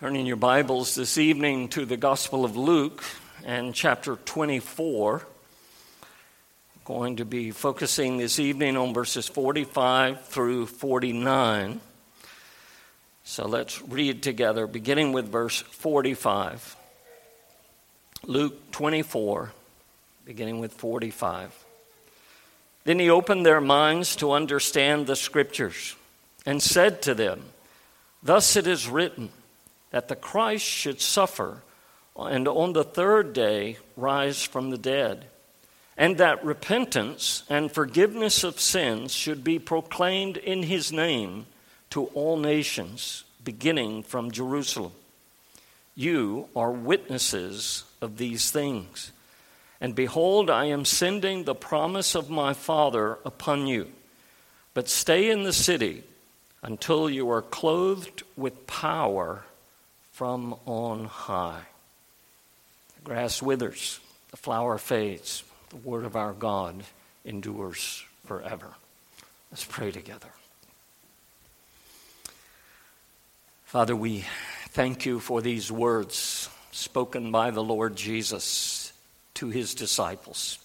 Turning your Bibles this evening to the Gospel of Luke and chapter 24. Going to be focusing this evening on verses 45 through 49. So let's read together, beginning with verse 45. Luke 24, beginning with 45. Then he opened their minds to understand the Scriptures and said to them, Thus it is written that the Christ should suffer and on the third day rise from the dead, and that repentance and forgiveness of sins should be proclaimed in his name to all nations, beginning from Jerusalem. You are witnesses of these things. And behold, I am sending the promise of my Father upon you. But stay in the city until you are clothed with power from on high. The grass withers, the flower fades, the word of our God endures forever. Let's pray together. Father, we thank you for these words spoken by the Lord Jesus to his disciples,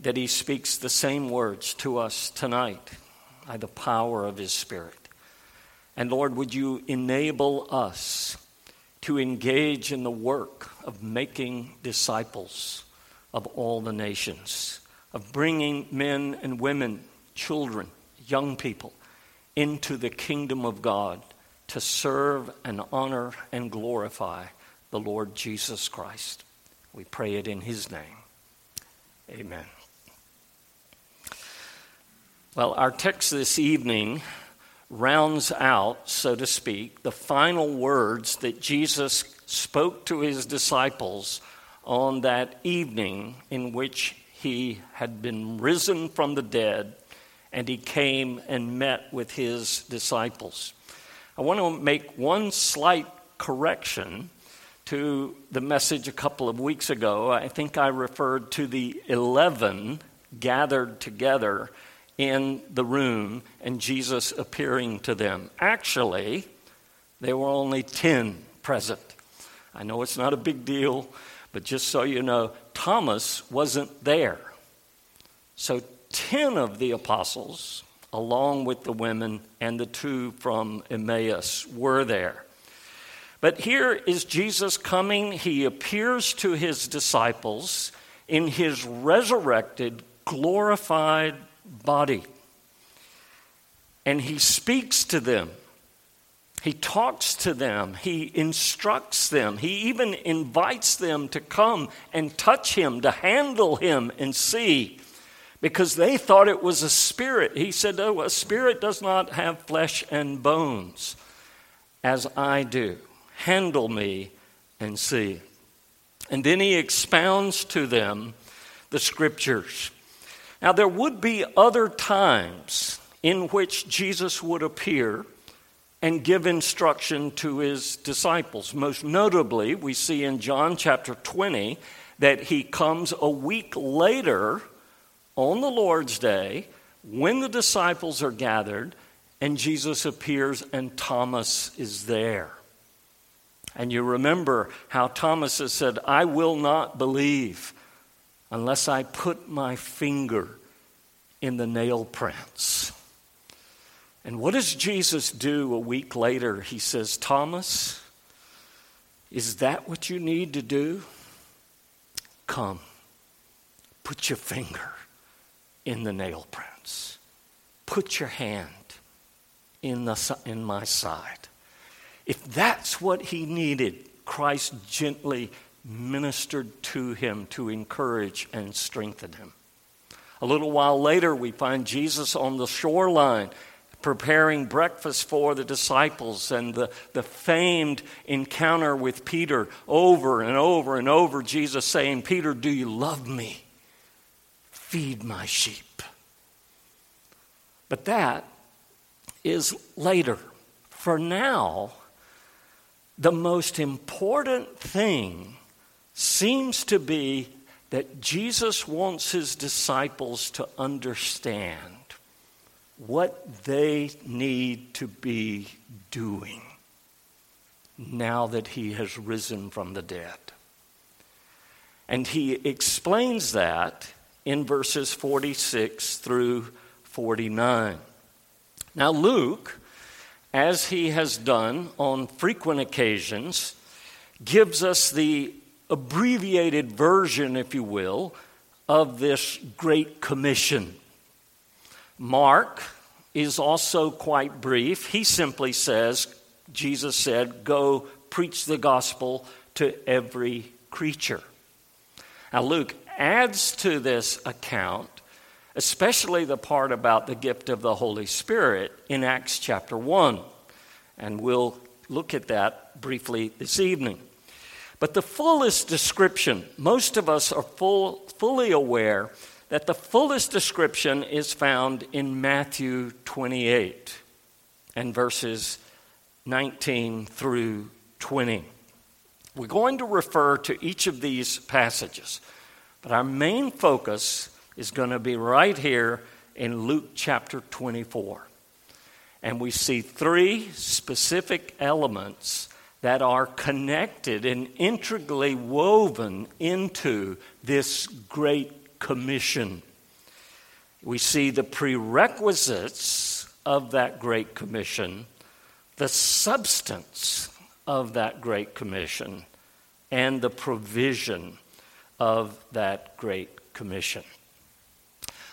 that he speaks the same words to us tonight by the power of his Spirit. And Lord, would you enable us to engage in the work of making disciples of all the nations, of bringing men and women, children, young people into the kingdom of God to serve and honor and glorify the Lord Jesus Christ. We pray it in his name. Amen. Well, our text this evening rounds out, so to speak, the final words that Jesus spoke to his disciples on that evening in which he had been risen from the dead and he came and met with his disciples. I want to make one slight correction to the message a couple of weeks ago. I think I referred to the 11 gathered together in the room and Jesus appearing to them. Actually, there were only 10 present. I know it's not a big deal, but just so you know, Thomas wasn't there. So 10 of the apostles, along with the women and the two from Emmaus, were there. But here is Jesus coming. He appears to his disciples in his resurrected, glorified body. And he speaks to them. He talks to them. He instructs them. He even invites them to come and touch him, to handle him and see, because they thought it was a spirit. He said, Oh, a spirit does not have flesh and bones, as I do. Handle me and see. And then he expounds to them the scriptures. Now, there would be other times in which Jesus would appear and give instruction to his disciples. Most notably, we see in John chapter 20 that he comes a week later on the Lord's Day when the disciples are gathered and Jesus appears and Thomas is there. And you remember how Thomas has said, I will not believe unless I put my finger in the nail prints. And what does Jesus do a week later? He says, Thomas, is that what you need to do? Come, put your finger in the nail prints, put your hand in, the, in my side. If that's what he needed, Christ gently ministered to him to encourage and strengthen him. A little while later, we find Jesus on the shoreline preparing breakfast for the disciples and the, the famed encounter with Peter over and over and over. Jesus saying, Peter, do you love me? Feed my sheep. But that is later. For now, the most important thing seems to be that Jesus wants his disciples to understand what they need to be doing. now that he has risen from the dead. And he explains that in verses 46 through 49. Now, Luke, as he has done on frequent occasions, gives us the abbreviated version, if you will, of this Great Commission. Mark is also quite brief. He simply says, Jesus said, Go preach the gospel to every creature. Now, Luke adds to this account, especially the part about the gift of the Holy Spirit in Acts chapter 1. And we'll look at that briefly this evening. But the fullest description, most of us are full, fully aware that the fullest description is found in Matthew 28 and verses 19 through 20. We're going to refer to each of these passages, but our main focus is going to be right here in Luke chapter 24. And we see three specific elements that are connected and integrally woven into this great commission. We see the prerequisites of that great commission, the substance of that great commission, and the provision of that great commission.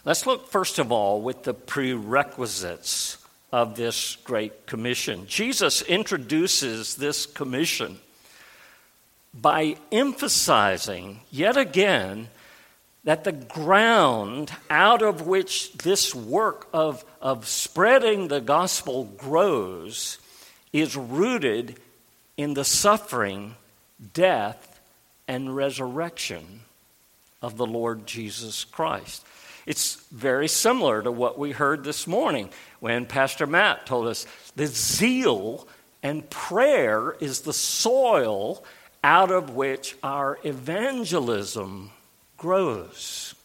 Let's look first of all with the prerequisites of this Great Commission. Jesus introduces this commission by emphasizing yet again that the ground out of which this work of, of spreading the gospel grows is rooted in the suffering, death, and resurrection of the Lord Jesus Christ. It's very similar to what we heard this morning when Pastor Matt told us the zeal and prayer is the soil out of which our evangelism grows.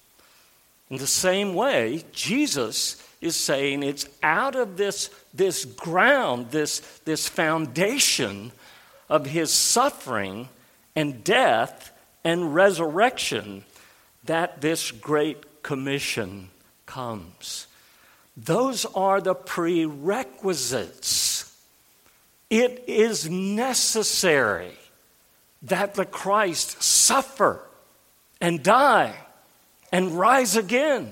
In the same way, Jesus is saying it's out of this, this ground, this, this foundation of his suffering and death and resurrection that this great commission comes. Those are the prerequisites. It is necessary that the Christ suffer and die and rise again.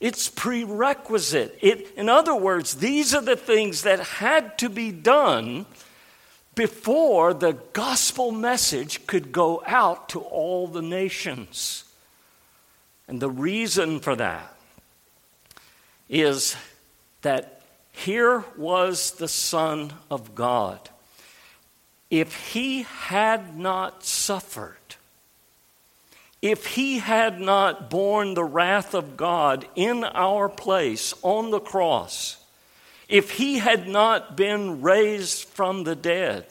It's prerequisite. It, in other words, these are the things that had to be done before the gospel message could go out to all the nations. And the reason for that is that here was the Son of God. If he had not suffered, if he had not borne the wrath of God in our place on the cross, if he had not been raised from the dead,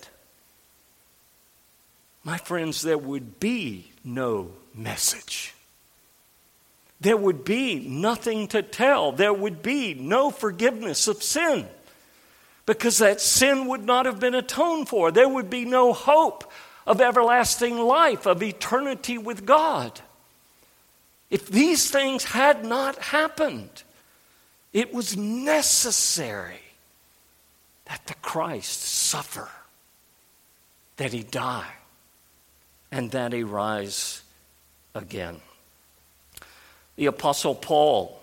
my friends, there would be no message there would be nothing to tell. There would be no forgiveness of sin because that sin would not have been atoned for. There would be no hope of everlasting life, of eternity with God. If these things had not happened, it was necessary that the Christ suffer, that he die, and that he rise again. The Apostle Paul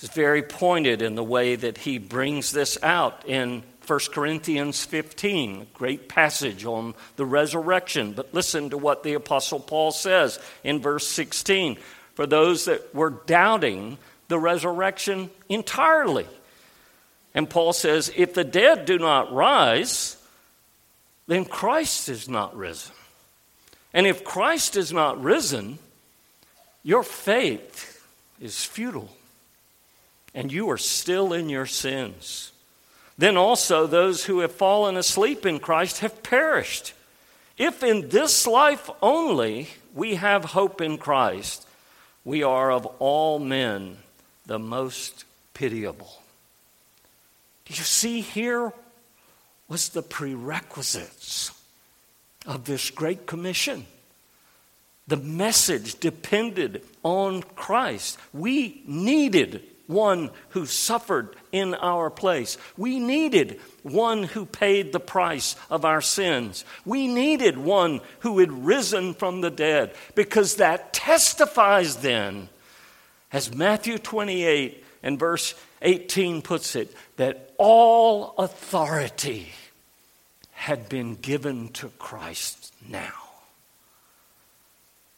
is very pointed in the way that he brings this out in 1 Corinthians 15, a great passage on the resurrection. But listen to what the Apostle Paul says in verse 16 for those that were doubting the resurrection entirely. And Paul says, if the dead do not rise, then Christ is not risen. And if Christ is not risen, your faith is futile, and you are still in your sins. Then also, those who have fallen asleep in Christ have perished. If in this life only we have hope in Christ, we are of all men the most pitiable. Do you see here was the prerequisites of this great commission. The message depended on Christ. We needed one who suffered in our place. We needed one who paid the price of our sins. We needed one who had risen from the dead because that testifies then, as Matthew 28 and verse 18 puts it, that all authority had been given to Christ now.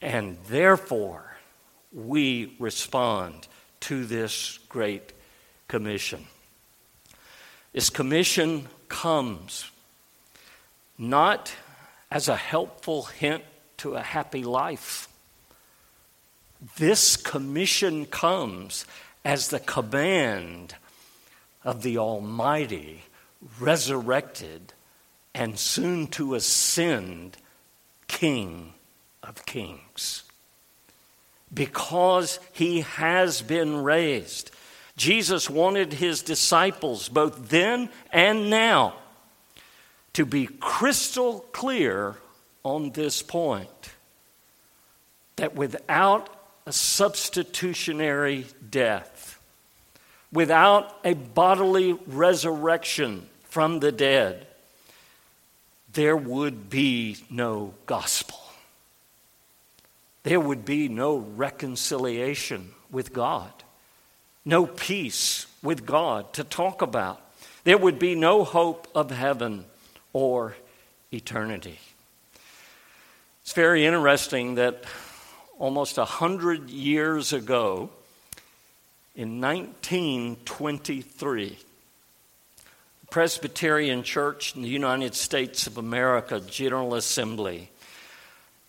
And therefore, we respond to this great commission. This commission comes not as a helpful hint to a happy life. This commission comes as the command of the Almighty, resurrected, and soon to ascend King of Kings. Because he has been raised. Jesus wanted his disciples, both then and now, to be crystal clear on this point that without a substitutionary death, without a bodily resurrection from the dead, there would be no gospel. There would be no reconciliation with God, no peace with God to talk about. There would be no hope of heaven or eternity. It's very interesting that almost a hundred years ago, in 1923, the Presbyterian Church in the United States of America General Assembly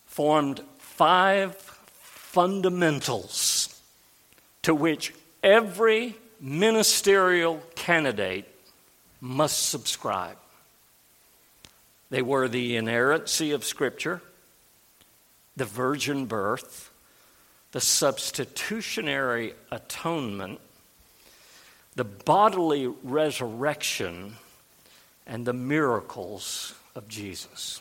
formed five fundamentals to which every ministerial candidate must subscribe. They were the inerrancy of Scripture, the virgin birth, the substitutionary atonement, the bodily resurrection and the miracles of Jesus.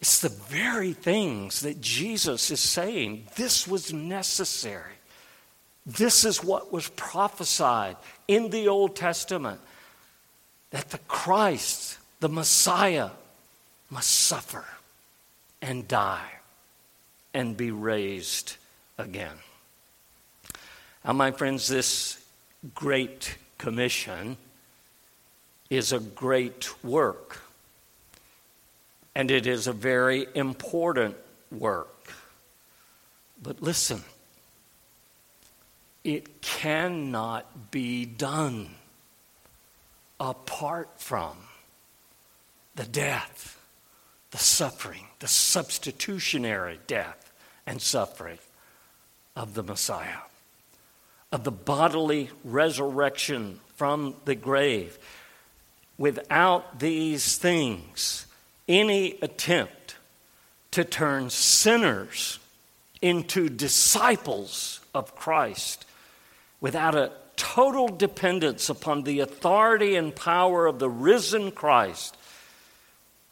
It's the very things that Jesus is saying. This was necessary. This is what was prophesied in the Old Testament that the Christ, the Messiah, must suffer and die and be raised again. Now, my friends, this Great Commission is a great work, and it is a very important work. But listen, it cannot be done apart from the death, the suffering, the substitutionary death and suffering of the Messiah of the bodily resurrection from the grave. Without these things, any attempt to turn sinners into disciples of Christ without a total dependence upon the authority and power of the risen Christ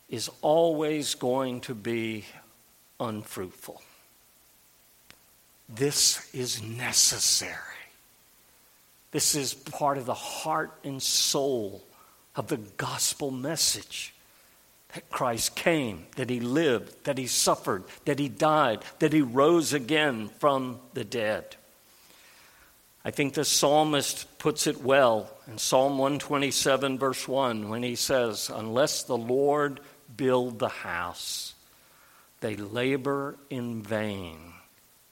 is always going to be unfruitful. This is necessary. This is part of the heart and soul of the gospel message that Christ came, that he lived, that he suffered, that he died, that he rose again from the dead. I think the psalmist puts it well in Psalm 127, verse 1, when he says, Unless the Lord build the house, they labor in vain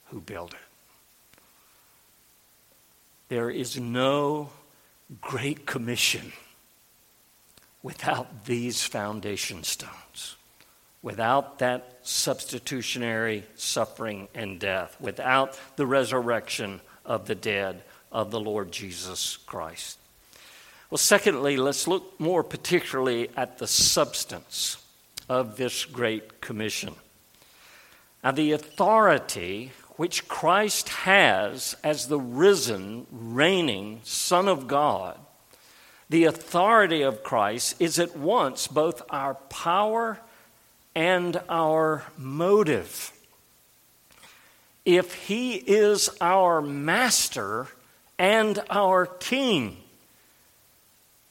who build it. There is no great commission without these foundation stones, without that substitutionary suffering and death, without the resurrection of the dead of the Lord Jesus Christ. Well, secondly, let's look more particularly at the substance of this great commission. Now, the authority which Christ has as the risen, reigning Son of God The authority of Christ is at once both our power and our motive. If he is our master and our king,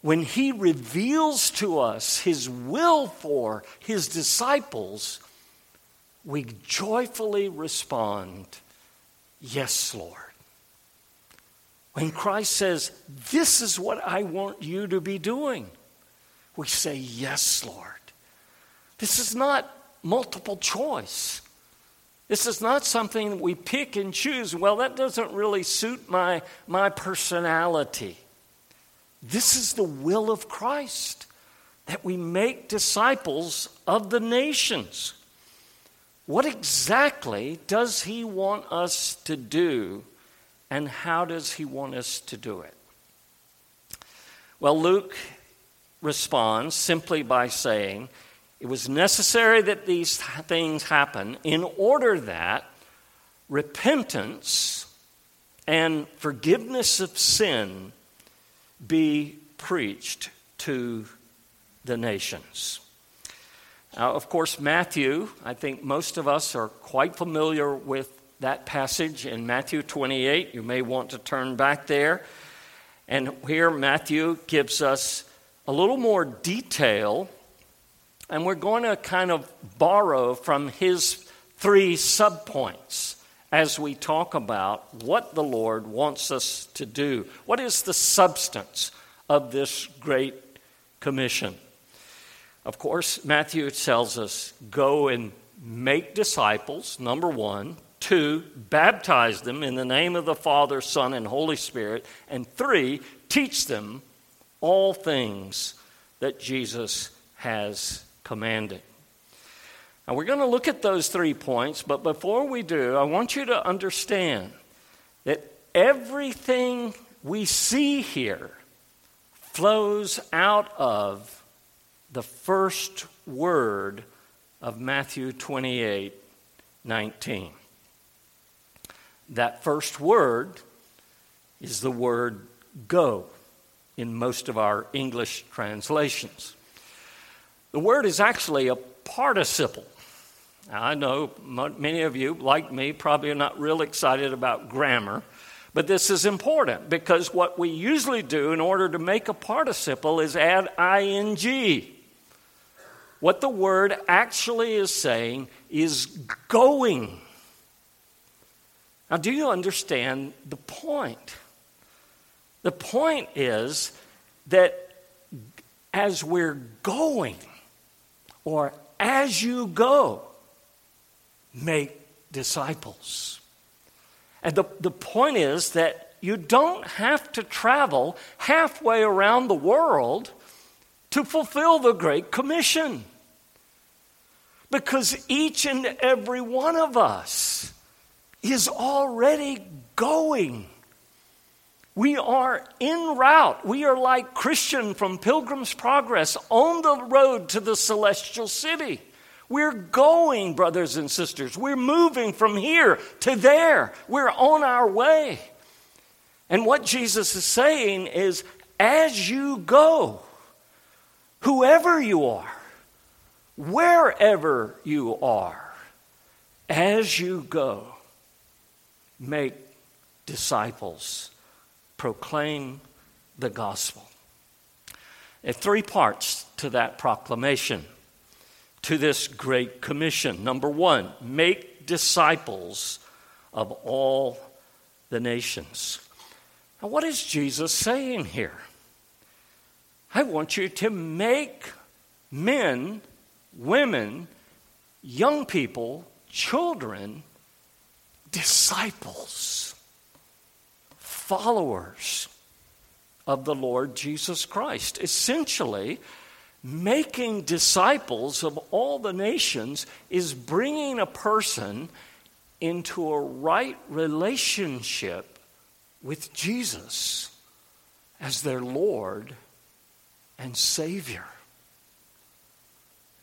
when he reveals to us his will for his disciples, we joyfully respond, Yes, Lord. When Christ says, This is what I want you to be doing, we say, Yes, Lord. This is not multiple choice. This is not something we pick and choose. Well, that doesn't really suit my, my personality. This is the will of Christ that we make disciples of the nations. What exactly does he want us to do, and how does he want us to do it? Well, Luke responds simply by saying, It was necessary that these things happen in order that repentance and forgiveness of sin be preached to the nations. Now, of course, Matthew, I think most of us are quite familiar with that passage in Matthew 28. You may want to turn back there. And here, Matthew gives us a little more detail, and we're going to kind of borrow from his three subpoints as we talk about what the Lord wants us to do. What is the substance of this great commission? Of course, Matthew tells us go and make disciples, number one. Two, baptize them in the name of the Father, Son, and Holy Spirit. And three, teach them all things that Jesus has commanded. Now, we're going to look at those three points, but before we do, I want you to understand that everything we see here flows out of the first word of Matthew 28 19. That first word is the word go in most of our English translations. The word is actually a participle. I know many of you, like me, probably are not real excited about grammar, but this is important because what we usually do in order to make a participle is add ing. What the word actually is saying is going. Now, do you understand the point? The point is that as we're going, or as you go, make disciples. And the, the point is that you don't have to travel halfway around the world to fulfill the Great Commission. Because each and every one of us is already going. We are en route. We are like Christian from Pilgrim's Progress on the road to the celestial city. We're going, brothers and sisters. We're moving from here to there. We're on our way. And what Jesus is saying is as you go, whoever you are, wherever you are, as you go, make disciples, proclaim the gospel. Are three parts to that proclamation to this great commission. Number one, make disciples of all the nations. Now, what is Jesus saying here? I want you to make men, women, young people, children, disciples, followers of the Lord Jesus Christ. Essentially, making disciples of all the nations is bringing a person into a right relationship with Jesus as their Lord and Savior.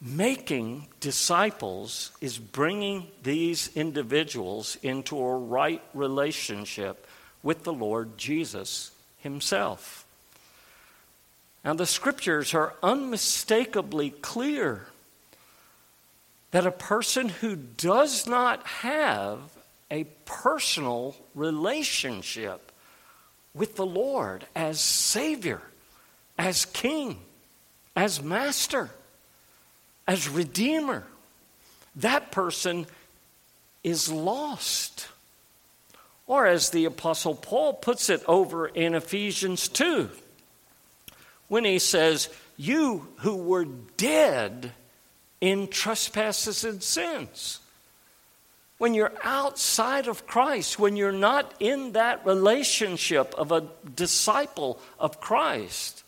Making disciples is bringing these individuals into a right relationship with the Lord Jesus Himself. Now, the scriptures are unmistakably clear that a person who does not have a personal relationship with the Lord as Savior, as King, as Master, as Redeemer, that person is lost. Or, as the Apostle Paul puts it over in Ephesians 2, when he says, You who were dead in trespasses and sins. When you're outside of Christ, when you're not in that relationship of a disciple of Christ,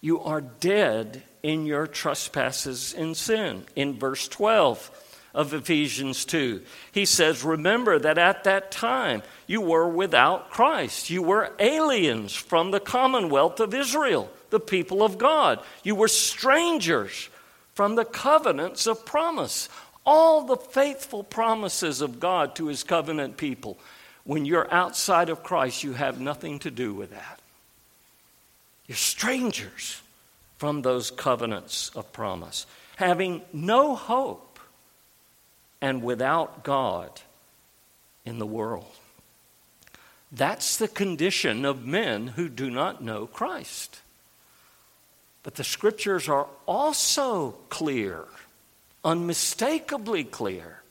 you are dead in your trespasses and sin. In verse 12, of Ephesians 2. He says, Remember that at that time you were without Christ. You were aliens from the commonwealth of Israel, the people of God. You were strangers from the covenants of promise. All the faithful promises of God to his covenant people. When you're outside of Christ, you have nothing to do with that. You're strangers from those covenants of promise, having no hope and without God in the world. That's the condition of men who do not know Christ. But the scriptures are also clear, unmistakably clear,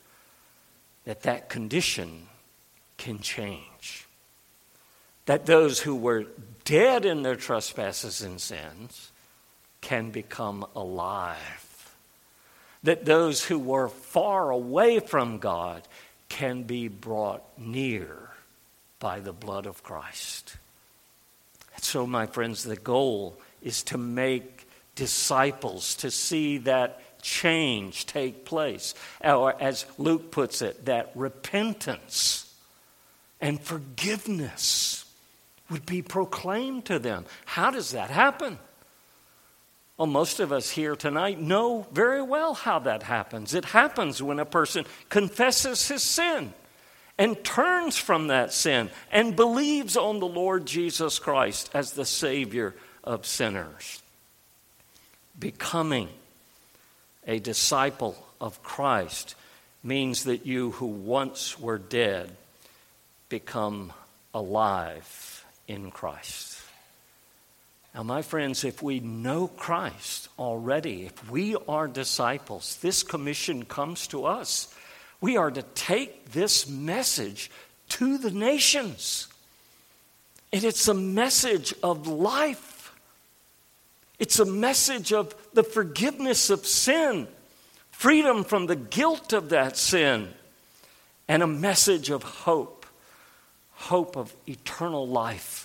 that that condition can change. That those who were dead in their trespasses and sins can become alive. That those who were far away from God can be brought near by the blood of Christ. So, my friends, the goal is to make disciples, to see that change take place. Or, as Luke puts it, that repentance and forgiveness would be proclaimed to them. How does that happen? Well, most of us here tonight know very well how that happens. It happens when a person confesses his sin and turns from that sin and believes on the Lord Jesus Christ as the Savior of sinners. Becoming a disciple of Christ means that you who once were dead become alive in Christ. Now, my friends, if we know Christ already, if we are disciples, this commission comes to us. We are to take this message to the nations. And it's a message of life. It's a message of the forgiveness of sin, freedom from the guilt of that sin, and a message of hope hope of eternal life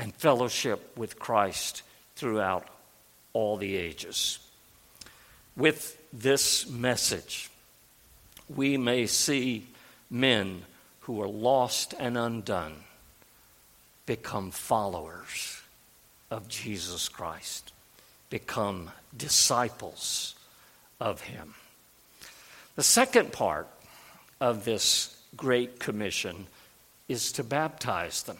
and fellowship with Christ throughout all the ages. With this message, we may see men who are lost and undone become followers of Jesus Christ, become disciples of Him. The second part of this Great Commission is to baptize them.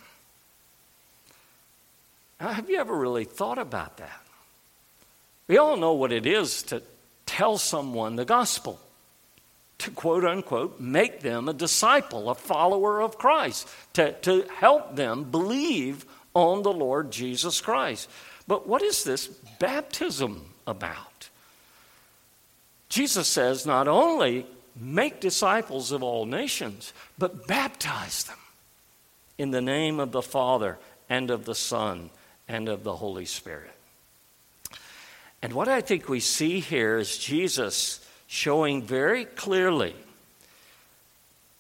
Have you ever really thought about that? We all know what it is to tell someone the gospel, to quote unquote make them a disciple, a follower of Christ, to, to help them believe on the Lord Jesus Christ. But what is this baptism about? Jesus says not only make disciples of all nations, but baptize them in the name of the Father and of the Son and of the Holy Spirit. And what I think we see here is Jesus showing very clearly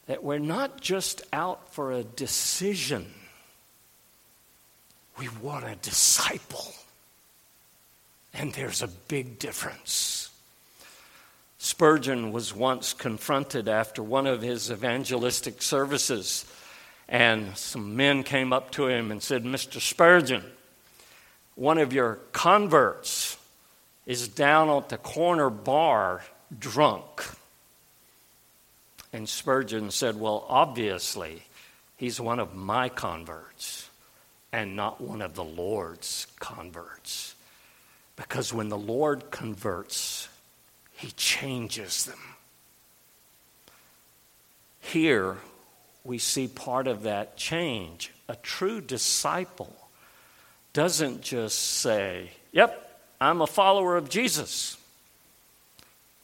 that we're not just out for a decision we want a disciple. And there's a big difference. Spurgeon was once confronted after one of his evangelistic services, and some men came up to him and said, Mr. Spurgeon, one of your converts is down at the corner bar drunk. And Spurgeon said, Well, obviously, he's one of my converts and not one of the Lord's converts. Because when the Lord converts, he changes them. Here, we see part of that change. A true disciple doesn't just say, Yep, I'm a follower of Jesus.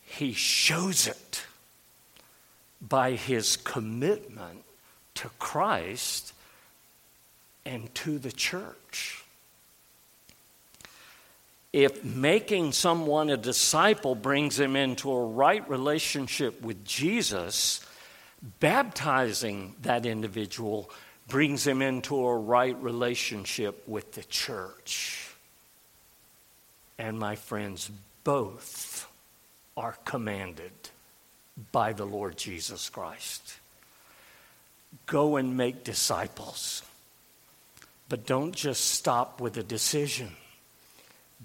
He shows it by his commitment to Christ and to the church. If making someone a disciple brings him into a right relationship with Jesus, baptizing that individual brings him into a right relationship with the church. And my friends, both are commanded by the Lord Jesus Christ. Go and make disciples. But don't just stop with a decision.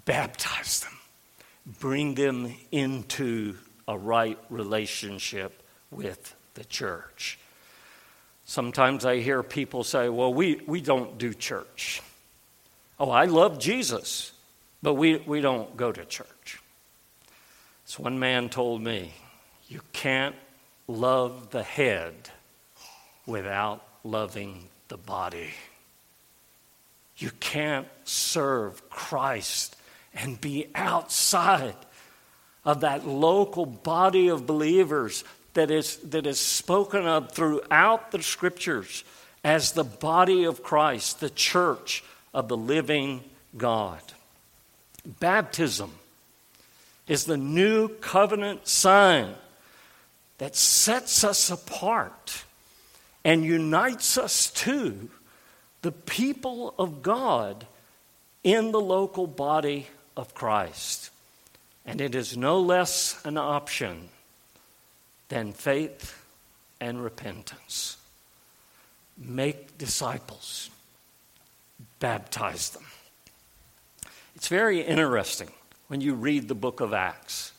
Baptize them. Bring them into a right relationship with the church. Sometimes I hear people say, well, we, we don't do church. Oh, I love Jesus, but we, we don't go to church. So one man told me, you can't love the head without loving the body. You can't serve Christ and be outside of that local body of believers that is, that is spoken of throughout the scriptures as the body of Christ, the church of the living God. Baptism is the new covenant sign that sets us apart and unites us to the people of God in the local body of Christ. And it is no less an option than faith and repentance. Make disciples, baptize them. It's very interesting when you read the book of Acts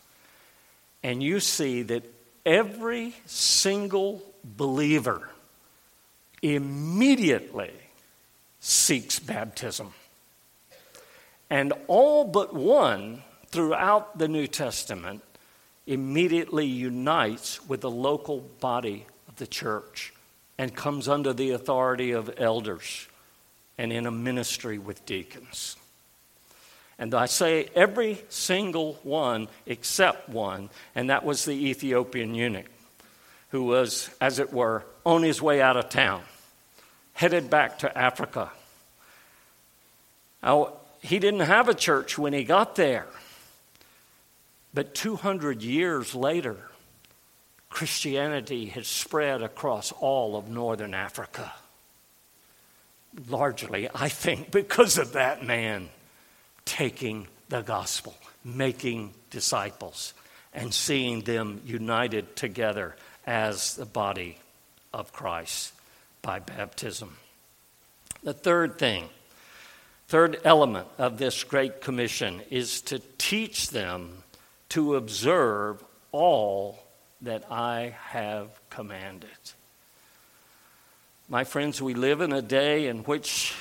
and you see that every single believer immediately seeks baptism. And all but one throughout the New Testament immediately unites with the local body of the church and comes under the authority of elders and in a ministry with deacons. And I say every single one except one, and that was the Ethiopian eunuch, who was, as it were, on his way out of town, headed back to Africa. Now, he didn't have a church when he got there. But 200 years later, Christianity had spread across all of northern Africa. Largely, I think, because of that man taking the gospel, making disciples, and seeing them united together as the body of Christ by baptism. The third thing, third element of this Great Commission is to teach them to observe all that I have commanded. My friends, we live in a day in which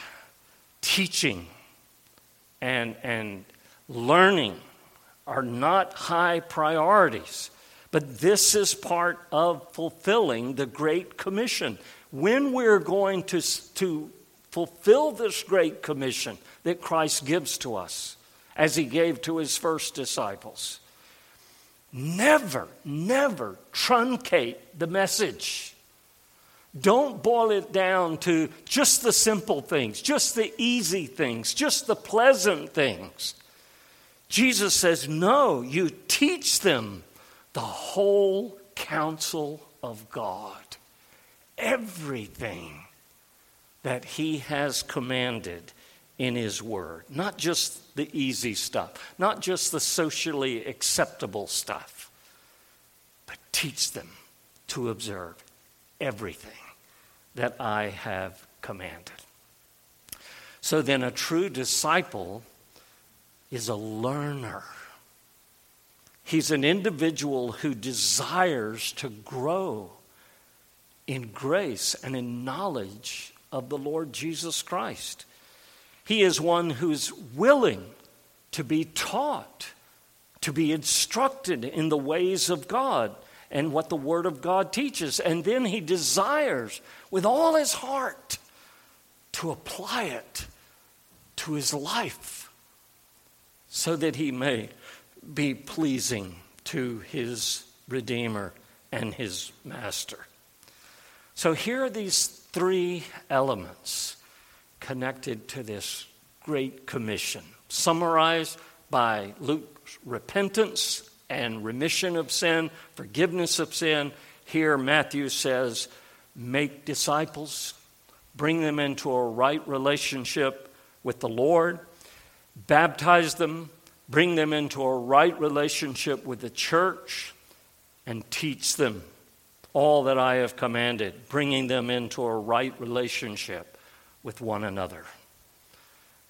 teaching and, and learning are not high priorities. But this is part of fulfilling the Great Commission. When we're going to, to fulfill this Great Commission that Christ gives to us, as he gave to his first disciples, Never, never truncate the message. Don't boil it down to just the simple things, just the easy things, just the pleasant things. Jesus says, No, you teach them the whole counsel of God, everything that He has commanded in His Word. Not just the easy stuff, not just the socially acceptable stuff, but teach them to observe everything that I have commanded. So then, a true disciple is a learner. He's an individual who desires to grow in grace and in knowledge of the Lord Jesus Christ. He is one who's willing to be taught, to be instructed in the ways of God and what the Word of God teaches. And then he desires with all his heart to apply it to his life so that he may be pleasing to his Redeemer and his Master. So here are these three elements connected to this great commission, summarized by Luke's repentance and remission of sin, forgiveness of sin. Here, Matthew says, make disciples, bring them into a right relationship with the Lord, baptize them, bring them into a right relationship with the church, and teach them all that I have commanded, bringing them into a right relationship with one another.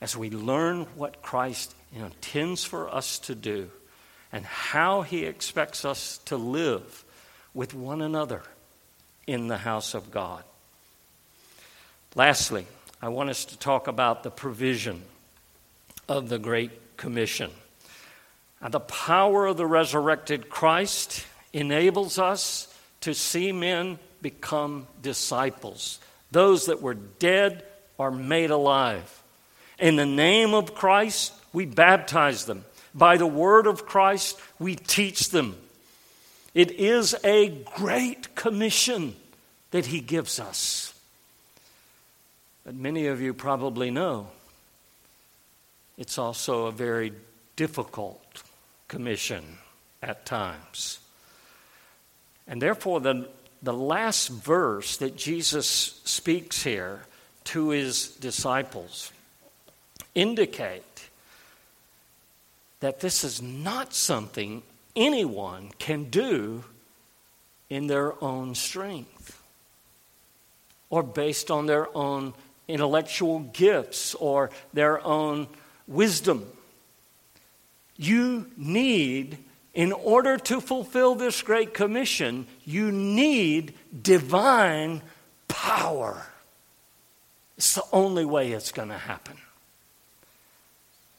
As we learn what Christ intends for us to do and how he expects us to live with one another in the house of God. Lastly, I want us to talk about the provision of the Great Commission. Now, the power of the resurrected Christ enables us to see men become disciples. Those that were dead are made alive. In the name of Christ, we baptize them. By the word of Christ, we teach them. It is a great commission that he gives us. But many of you probably know it's also a very difficult commission at times. And therefore, the, the last verse that Jesus speaks here to his disciples indicate that this is not something anyone can do in their own strength or based on their own intellectual gifts or their own wisdom. You need in order to fulfill this great commission, you need divine power. It's the only way it's going to happen.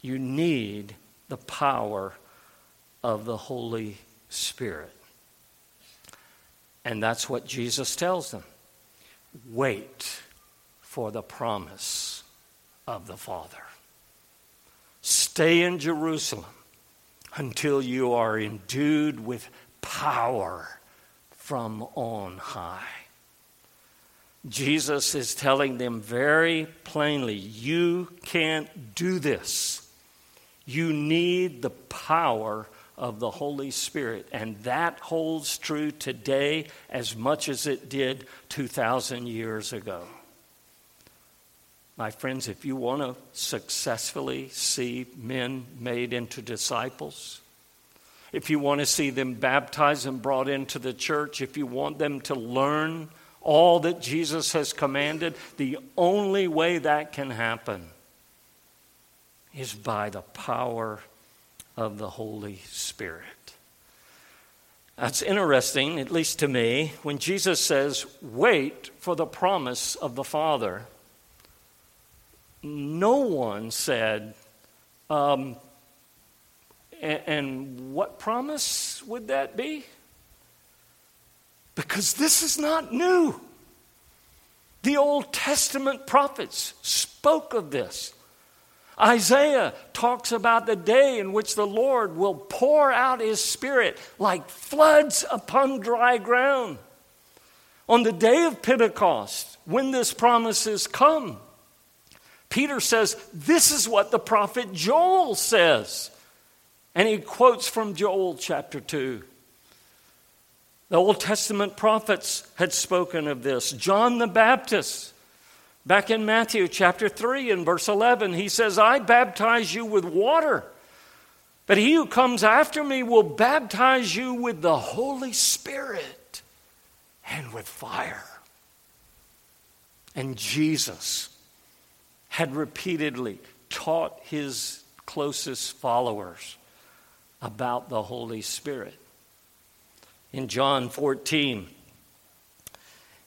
You need the power of the Holy Spirit. And that's what Jesus tells them. Wait for the promise of the Father. Stay in Jerusalem until you are endued with power from on high. Jesus is telling them very plainly you can't do this. You need the power of the Holy Spirit. And that holds true today as much as it did 2,000 years ago. My friends, if you want to successfully see men made into disciples, if you want to see them baptized and brought into the church, if you want them to learn all that Jesus has commanded, the only way that can happen is by the power of the Holy Spirit. That's interesting, at least to me, when Jesus says, Wait for the promise of the Father no one said, um, and, and what promise would that be? Because this is not new. The Old Testament prophets spoke of this. Isaiah talks about the day in which the Lord will pour out his Spirit like floods upon dry ground. On the day of Pentecost, when this promise is come, Peter says, This is what the prophet Joel says. And he quotes from Joel chapter 2. The Old Testament prophets had spoken of this. John the Baptist, back in Matthew chapter 3 and verse 11, he says, I baptize you with water, but he who comes after me will baptize you with the Holy Spirit and with fire. And Jesus had repeatedly taught his closest followers about the Holy Spirit. In John 14,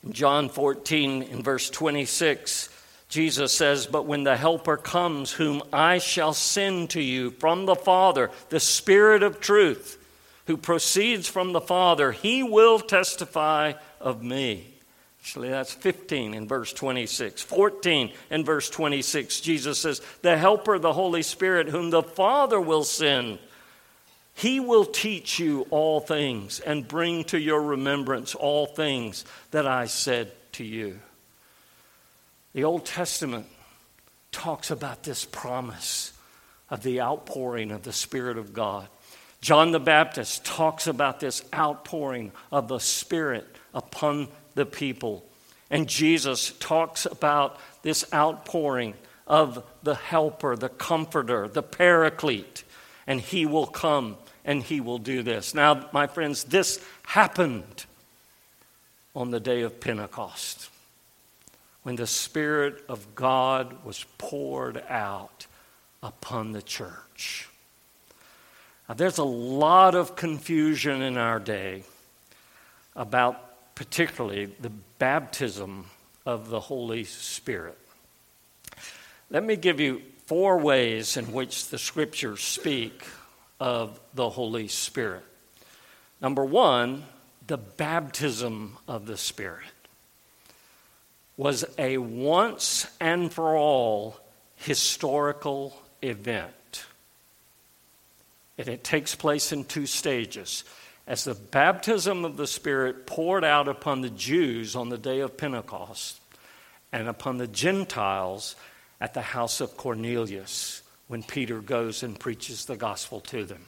in John 14, in verse 26, Jesus says, But when the Helper comes, whom I shall send to you from the Father, the Spirit of truth, who proceeds from the Father, he will testify of me. Actually, that's 15 in verse 26. 14 in verse 26, Jesus says, The Helper, the Holy Spirit, whom the Father will send, he will teach you all things and bring to your remembrance all things that I said to you. The Old Testament talks about this promise of the outpouring of the Spirit of God. John the Baptist talks about this outpouring of the Spirit upon the people. And Jesus talks about this outpouring of the helper, the comforter, the paraclete. And he will come and he will do this. Now, my friends, this happened on the day of Pentecost when the Spirit of God was poured out upon the church. Now, there's a lot of confusion in our day about particularly the baptism of the Holy Spirit. Let me give you four ways in which the scriptures speak of the Holy Spirit. Number one, the baptism of the Spirit was a once and for all historical event. And it takes place in two stages. As the baptism of the Spirit poured out upon the Jews on the day of Pentecost and upon the Gentiles at the house of Cornelius when Peter goes and preaches the gospel to them.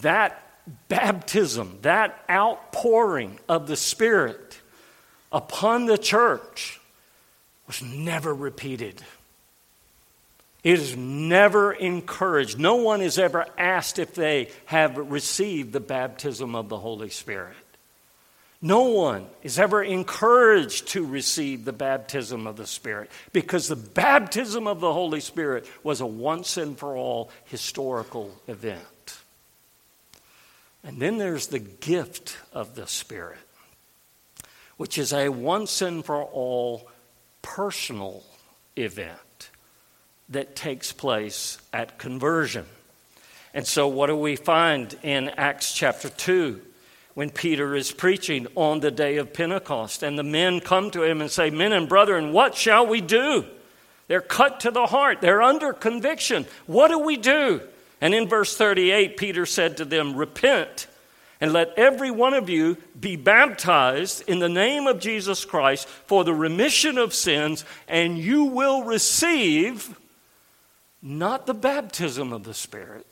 That baptism, that outpouring of the Spirit, upon the church was never repeated. It is never encouraged. No one is ever asked if they have received the baptism of the Holy Spirit. No one is ever encouraged to receive the baptism of the Spirit because the baptism of the Holy Spirit was a once and for all historical event. And then there's the gift of the Spirit which is a once and for all personal event that takes place at conversion. And so, what do we find in Acts chapter 2 when Peter is preaching on the day of Pentecost? And the men come to him and say, Men and brethren, what shall we do? They're cut to the heart, they're under conviction. What do we do? And in verse 38, Peter said to them, Repent and let every one of you be baptized in the name of Jesus Christ for the remission of sins, and you will receive not the baptism of the Spirit,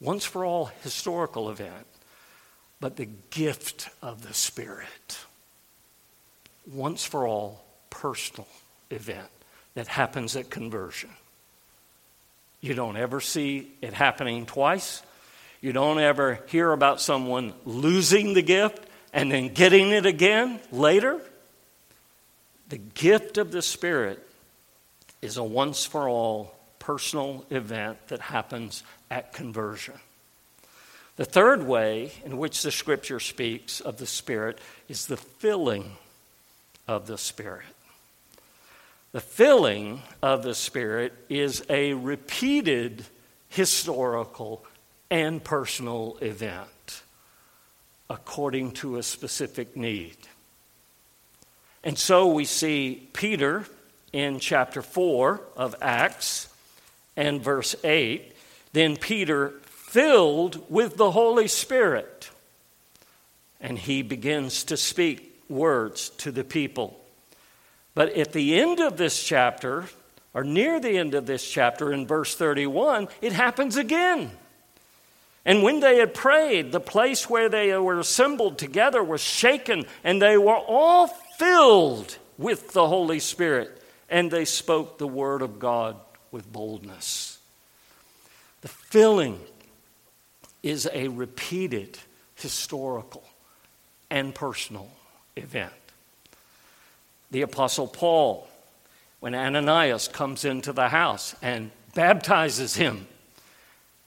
once for all historical event, but the gift of the Spirit, once for all personal event that happens at conversion. You don't ever see it happening twice. You don't ever hear about someone losing the gift and then getting it again later. The gift of the Spirit is a once for all personal event that happens at conversion. The third way in which the scripture speaks of the Spirit is the filling of the Spirit. The filling of the Spirit is a repeated historical and personal event according to a specific need. And so we see Peter in chapter 4 of Acts and verse 8. Then Peter, filled with the Holy Spirit, and he begins to speak words to the people. But at the end of this chapter, or near the end of this chapter in verse 31, it happens again. And when they had prayed, the place where they were assembled together was shaken, and they were all filled with the Holy Spirit, and they spoke the word of God with boldness. The filling is a repeated historical and personal event. The Apostle Paul, when Ananias comes into the house and baptizes him,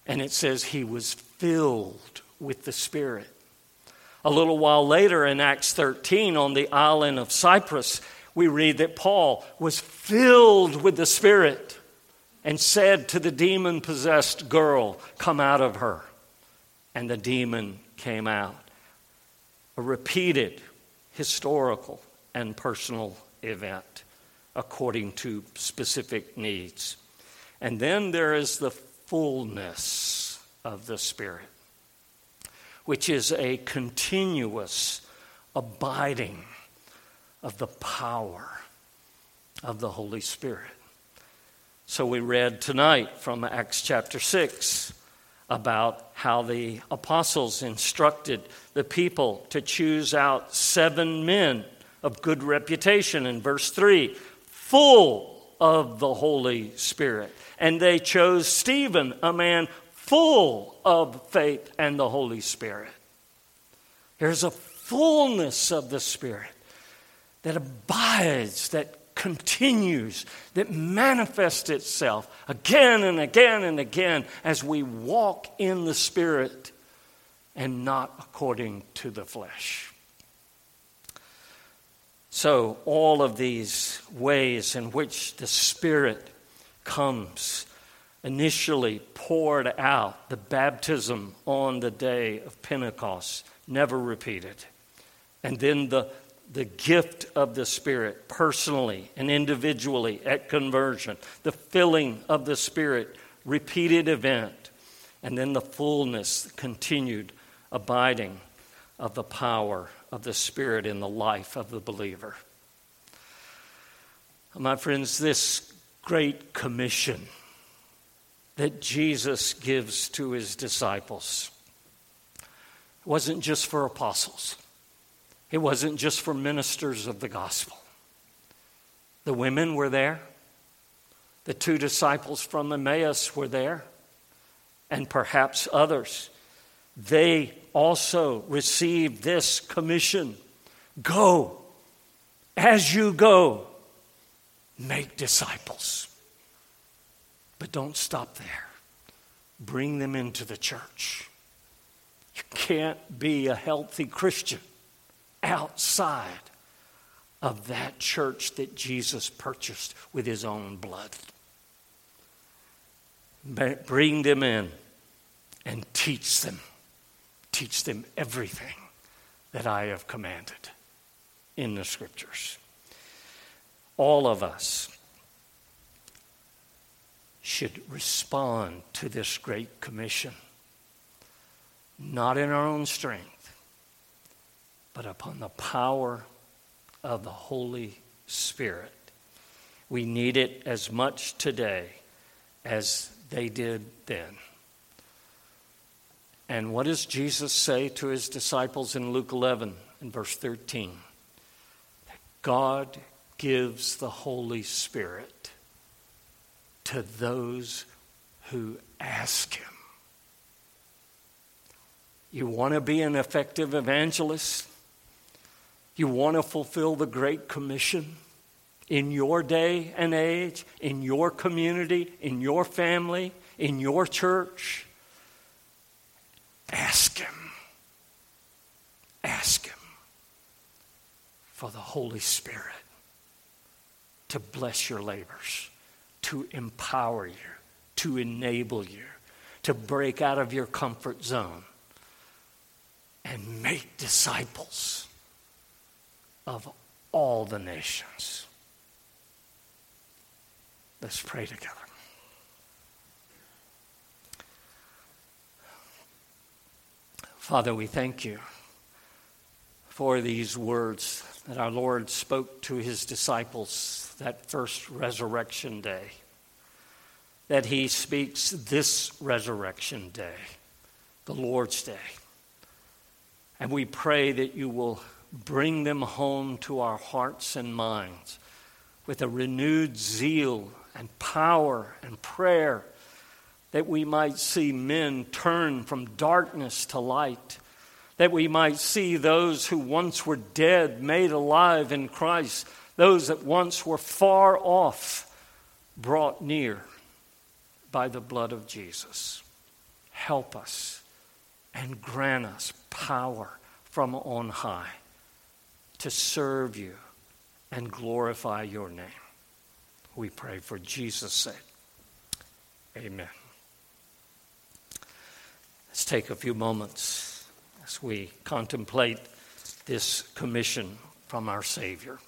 and it says he was filled with the Spirit. A little while later in Acts 13, on the island of Cyprus, We read that Paul was filled with the Spirit and said to the demon possessed girl, Come out of her. And the demon came out. A repeated historical and personal event according to specific needs. And then there is the fullness of the Spirit, which is a continuous abiding of the power of the Holy Spirit. So we read tonight from Acts chapter 6 about how the apostles instructed the people to choose out seven men of good reputation in verse 3, full of the Holy Spirit. And they chose Stephen, a man full of faith and the Holy Spirit. There's a fullness of the Spirit that abides, that continues, that manifests itself again and again and again as we walk in the Spirit and not according to the flesh. So, all of these ways in which the Spirit comes, initially poured out, the baptism on the day of Pentecost, never repeated. And then the the gift of the Spirit personally and individually at conversion, the filling of the Spirit, repeated event, and then the fullness, continued abiding of the power of the Spirit in the life of the believer. My friends, this great commission that Jesus gives to his disciples wasn't just for apostles. It wasn't just for ministers of the gospel. The women were there. The two disciples from Emmaus were there, and perhaps others. They also received this commission Go, as you go, make disciples. But don't stop there, bring them into the church. You can't be a healthy Christian outside of that church that Jesus purchased with his own blood. Bring them in and teach them. Teach them everything that I have commanded in the scriptures. All of us should respond to this great commission, not in our own strength but upon the power of the Holy Spirit. We need it as much today as they did then. And what does Jesus say to his disciples in Luke 11 and verse 13? That God gives the Holy Spirit to those who ask Him. You want to be an effective evangelist? You want to fulfill the Great Commission in your day and age, in your community, in your family, in your church? Ask Him. Ask Him for the Holy Spirit to bless your labors, to empower you, to enable you, to break out of your comfort zone and make disciples of all the nations. Let's pray together. Father, we thank you for these words that our Lord spoke to his disciples that first resurrection day, that he speaks this resurrection day, the Lord's day. And we pray that you will bring them home to our hearts and minds with a renewed zeal and power and prayer that we might see men turn from darkness to light, that we might see those who once were dead made alive in Christ, those that once were far off brought near by the blood of Jesus. Help us and grant us power from on high to serve you and glorify your name. We pray for Jesus' sake. Amen. Let's take a few moments as we contemplate this commission from our Savior.